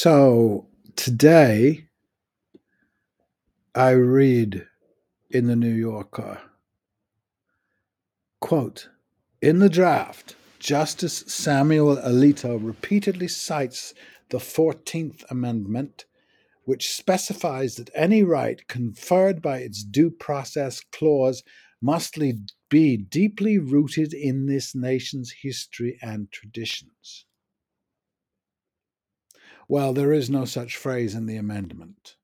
So today I read in the New Yorker quote in the draft Justice Samuel Alito repeatedly cites the 14th Amendment which specifies that any right conferred by its due process clause must be deeply rooted in this nation's history and traditions. Well, there is no such phrase in the amendment.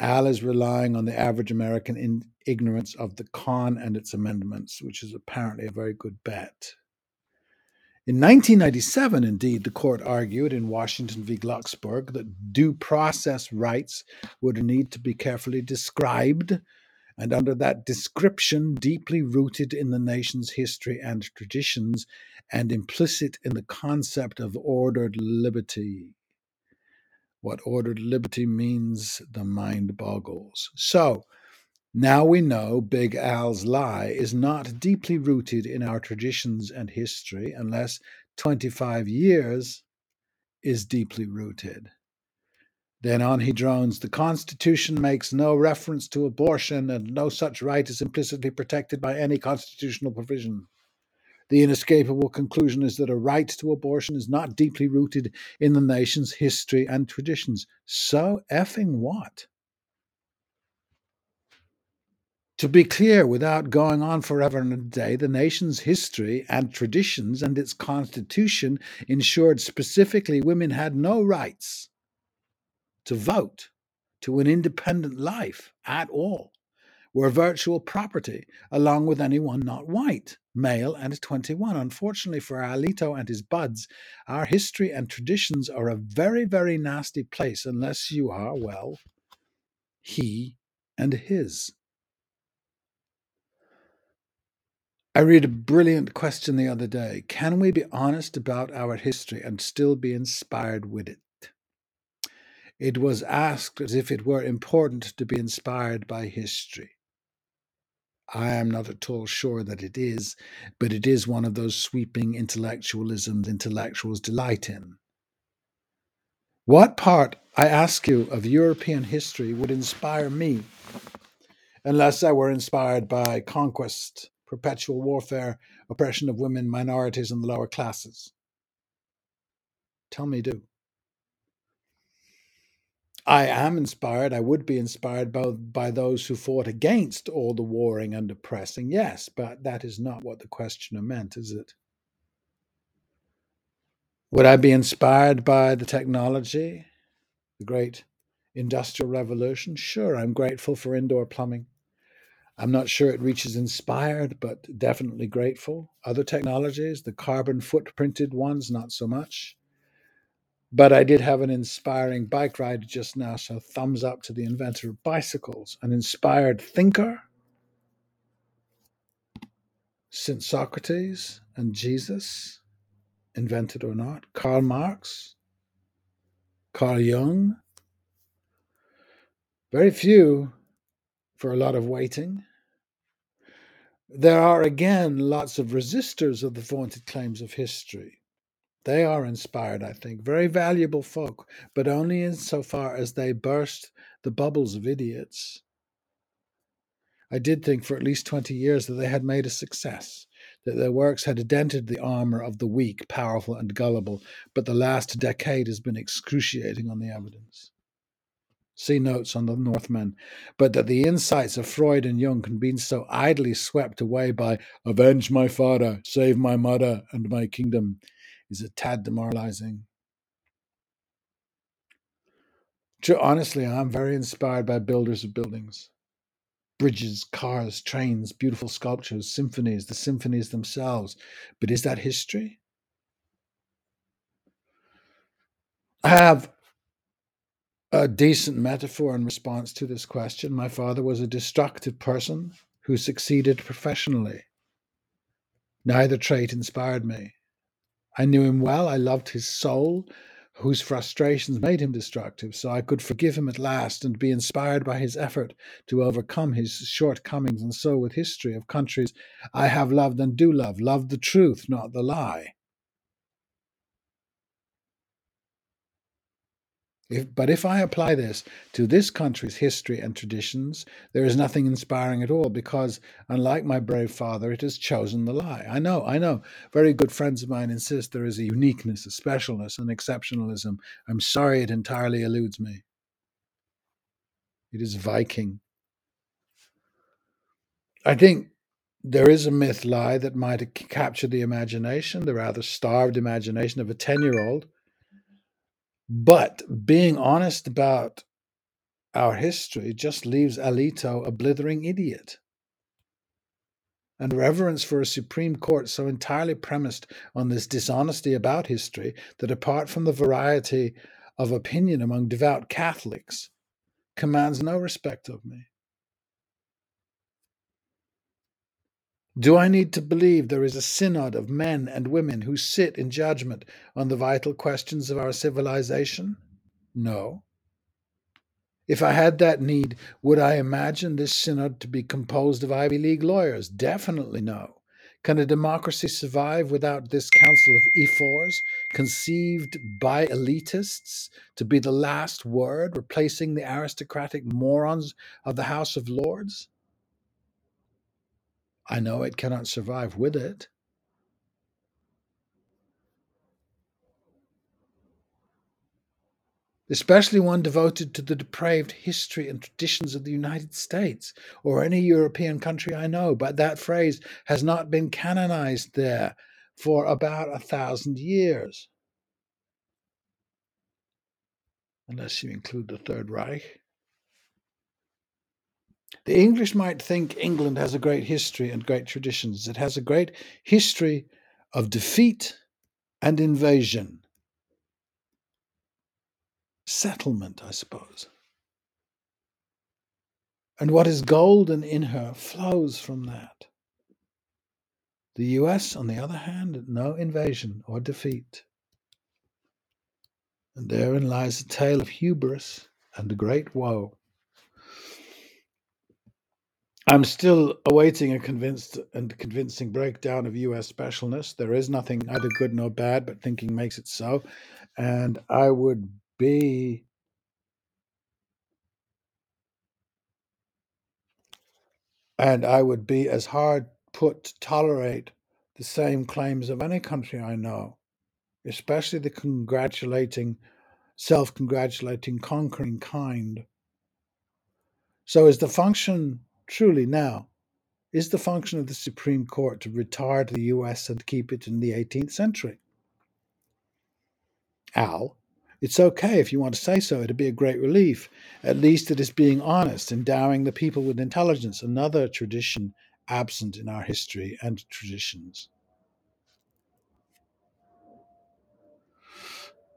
Al is relying on the average American ignorance of the con and its amendments, which is apparently a very good bet. In 1997, indeed, the court argued in Washington v. Glucksberg that due process rights would need to be carefully described, and under that description, deeply rooted in the nation's history and traditions, and implicit in the concept of ordered liberty. What ordered liberty means, the mind boggles. So, now we know Big Al's lie is not deeply rooted in our traditions and history unless 25 years is deeply rooted. Then on he drones the Constitution makes no reference to abortion, and no such right is implicitly protected by any constitutional provision. The inescapable conclusion is that a right to abortion is not deeply rooted in the nation's history and traditions. So effing what? To be clear, without going on forever and a day, the nation's history and traditions and its constitution ensured specifically women had no rights to vote, to an independent life at all, were virtual property, along with anyone not white male, and 21. Unfortunately for Alito and his buds, our history and traditions are a very, very nasty place unless you are, well, he and his. I read a brilliant question the other day. Can we be honest about our history and still be inspired with it? It was asked as if it were important to be inspired by history. I am not at all sure that it is, but it is one of those sweeping intellectualisms intellectuals delight in. What part, I ask you, of European history would inspire me, unless I were inspired by conquest, perpetual warfare, oppression of women, minorities, and the lower classes? Tell me, do. I am inspired, I would be inspired by, by those who fought against all the warring and oppressing, yes, but that is not what the questioner meant, is it? Would I be inspired by the technology, the great industrial revolution? Sure, I'm grateful for indoor plumbing. I'm not sure it reaches inspired, but definitely grateful. Other technologies, the carbon footprinted ones, not so much. But I did have an inspiring bike ride just now, so thumbs up to the inventor of bicycles, an inspired thinker since Socrates and Jesus, invented or not, Karl Marx, Carl Jung. Very few for a lot of waiting. There are again lots of resistors of the vaunted claims of history. They are inspired, I think. Very valuable folk, but only insofar as they burst the bubbles of idiots. I did think for at least 20 years that they had made a success, that their works had dented the armor of the weak, powerful, and gullible, but the last decade has been excruciating on the evidence. See notes on the Northman. But that the insights of Freud and Jung can be so idly swept away by avenge my father, save my mother and my kingdom is a tad demoralizing. Honestly, I'm very inspired by builders of buildings. Bridges, cars, trains, beautiful sculptures, symphonies, the symphonies themselves. But is that history? I have a decent metaphor in response to this question. My father was a destructive person who succeeded professionally. Neither trait inspired me. I knew him well. I loved his soul, whose frustrations made him destructive, so I could forgive him at last and be inspired by his effort to overcome his shortcomings. And so, with history of countries I have loved and do love, love the truth, not the lie. If, but if I apply this to this country's history and traditions, there is nothing inspiring at all because, unlike my brave father, it has chosen the lie. I know, I know. Very good friends of mine insist there is a uniqueness, a specialness, an exceptionalism. I'm sorry it entirely eludes me. It is Viking. I think there is a myth lie that might capture the imagination, the rather starved imagination of a 10 year old. But being honest about our history just leaves Alito a blithering idiot. And reverence for a Supreme Court so entirely premised on this dishonesty about history that, apart from the variety of opinion among devout Catholics, commands no respect of me. Do I need to believe there is a synod of men and women who sit in judgment on the vital questions of our civilization? No. If I had that need, would I imagine this synod to be composed of Ivy League lawyers? Definitely no. Can a democracy survive without this council of ephors, conceived by elitists to be the last word, replacing the aristocratic morons of the House of Lords? I know it cannot survive with it. Especially one devoted to the depraved history and traditions of the United States or any European country I know, but that phrase has not been canonized there for about a thousand years, unless you include the Third Reich. The English might think England has a great history and great traditions. It has a great history of defeat and invasion. Settlement, I suppose. And what is golden in her flows from that. The US, on the other hand, no invasion or defeat. And therein lies a tale of hubris and great woe. I'm still awaiting a convinced and convincing breakdown of US specialness. There is nothing either good nor bad, but thinking makes it so. And I would be and I would be as hard put to tolerate the same claims of any country I know, especially the congratulating, self congratulating, conquering kind. So, is the function truly now is the function of the Supreme Court to retire the US and keep it in the 18th century. Al, it's okay if you want to say so. It'd be a great relief. At least it is being honest, endowing the people with intelligence, another tradition absent in our history and traditions.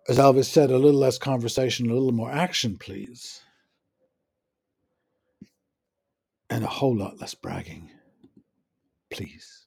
As Elvis said, a little less conversation, a little more action, please. And a whole lot less bragging please.